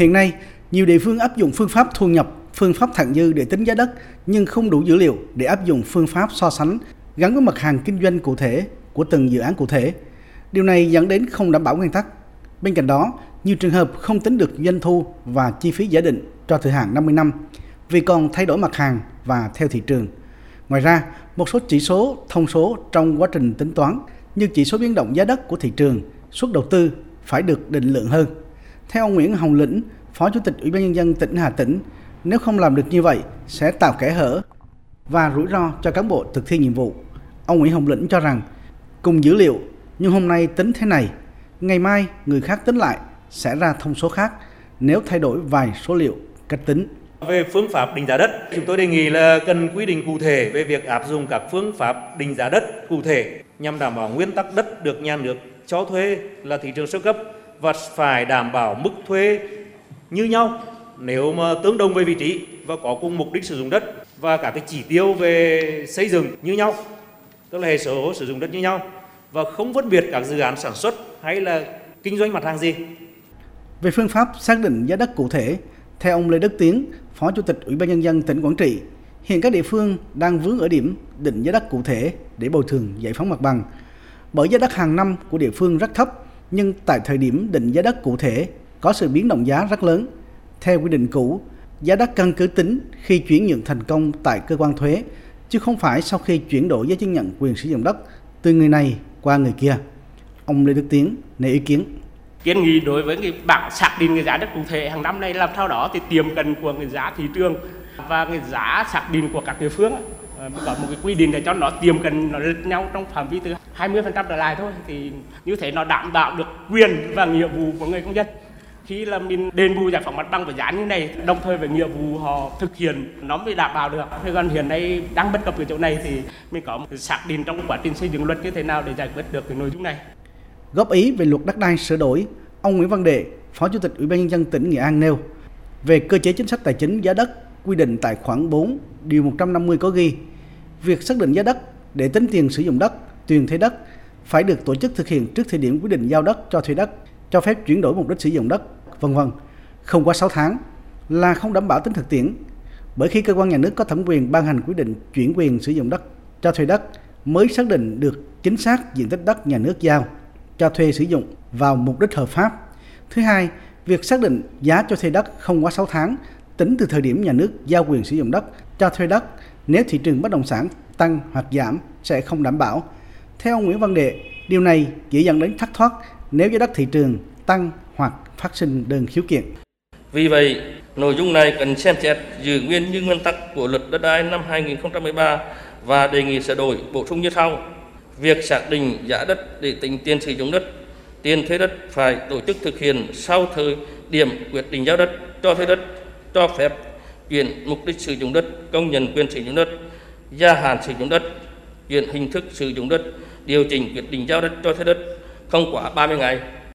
Hiện nay, nhiều địa phương áp dụng phương pháp thu nhập, phương pháp thặng dư để tính giá đất nhưng không đủ dữ liệu để áp dụng phương pháp so sánh gắn với mặt hàng kinh doanh cụ thể của từng dự án cụ thể. Điều này dẫn đến không đảm bảo nguyên tắc. Bên cạnh đó, nhiều trường hợp không tính được doanh thu và chi phí giả định cho thời hạn 50 năm vì còn thay đổi mặt hàng và theo thị trường. Ngoài ra, một số chỉ số thông số trong quá trình tính toán như chỉ số biến động giá đất của thị trường, suất đầu tư phải được định lượng hơn. Theo ông Nguyễn Hồng Lĩnh, Phó Chủ tịch Ủy ban nhân dân tỉnh Hà Tĩnh, nếu không làm được như vậy sẽ tạo kẽ hở và rủi ro cho cán bộ thực thi nhiệm vụ. Ông Nguyễn Hồng Lĩnh cho rằng cùng dữ liệu nhưng hôm nay tính thế này, ngày mai người khác tính lại sẽ ra thông số khác nếu thay đổi vài số liệu cách tính. Về phương pháp định giá đất, chúng tôi đề nghị là cần quy định cụ thể về việc áp dụng các phương pháp định giá đất cụ thể nhằm đảm bảo nguyên tắc đất được nhà nước cho thuê là thị trường sơ cấp và phải đảm bảo mức thuế như nhau nếu mà tương đồng về vị trí và có cùng mục đích sử dụng đất và cả cái chỉ tiêu về xây dựng như nhau tức là hệ số sử dụng đất như nhau và không phân biệt các dự án sản xuất hay là kinh doanh mặt hàng gì. Về phương pháp xác định giá đất cụ thể, theo ông Lê Đức Tiến, Phó Chủ tịch Ủy ban nhân dân tỉnh Quảng Trị, hiện các địa phương đang vướng ở điểm định giá đất cụ thể để bồi thường giải phóng mặt bằng. Bởi giá đất hàng năm của địa phương rất thấp, nhưng tại thời điểm định giá đất cụ thể có sự biến động giá rất lớn. Theo quy định cũ, giá đất căn cứ tính khi chuyển nhượng thành công tại cơ quan thuế, chứ không phải sau khi chuyển đổi giấy chứng nhận quyền sử dụng đất từ người này qua người kia. Ông Lê Đức Tiến nêu ý kiến. Kiến nghị đối với cái bảng xác định cái giá đất cụ thể hàng năm này làm sao đó thì tiềm cần của cái giá thị trường và cái giá xác định của các địa phương Ờ, có một cái quy định để cho nó tiềm cận nó lệch nhau trong phạm vi từ 20% trở lại thôi. Thì như thế nó đảm bảo được quyền và nghĩa vụ của người công dân. Khi là mình đền bù giải phóng mặt bằng và giá như này, đồng thời với nghĩa vụ họ thực hiện, nó mới đảm bảo được. Thế còn hiện nay đang bất cập ở chỗ này thì mình có một xác định trong quá trình xây dựng luật như thế nào để giải quyết được cái nội dung này. Góp ý về luật đất đai sửa đổi, ông Nguyễn Văn Đệ phó chủ tịch ủy ban nhân dân tỉnh Nghệ An nêu, về cơ chế chính sách tài chính giá đất quy định tại khoản 4 điều 150 có ghi việc xác định giá đất để tính tiền sử dụng đất tiền thuê đất phải được tổ chức thực hiện trước thời điểm quyết định giao đất cho thuê đất cho phép chuyển đổi mục đích sử dụng đất, vân vân, không quá 6 tháng là không đảm bảo tính thực tiễn. Bởi khi cơ quan nhà nước có thẩm quyền ban hành quyết định chuyển quyền sử dụng đất cho thuê đất mới xác định được chính xác diện tích đất nhà nước giao cho thuê sử dụng vào mục đích hợp pháp. Thứ hai, việc xác định giá cho thuê đất không quá 6 tháng tính từ thời điểm nhà nước giao quyền sử dụng đất cho thuê đất nếu thị trường bất động sản tăng hoặc giảm sẽ không đảm bảo. Theo ông Nguyễn Văn Đệ, điều này chỉ dẫn đến thất thoát nếu giá đất thị trường tăng hoặc phát sinh đơn khiếu kiện. Vì vậy, nội dung này cần xem xét giữ nguyên như nguyên tắc của luật đất đai năm 2013 và đề nghị sửa đổi bổ sung như sau. Việc xác định giá đất để tính tiền sử dụng đất, tiền thuê đất phải tổ chức thực hiện sau thời điểm quyết định giao đất, cho thuê đất, cho phép chuyển mục đích sử dụng đất, công nhận quyền sử dụng đất, gia hạn sử dụng đất, chuyển hình thức sử dụng đất, điều chỉnh quyết định giao đất cho thuê đất không quá 30 ngày.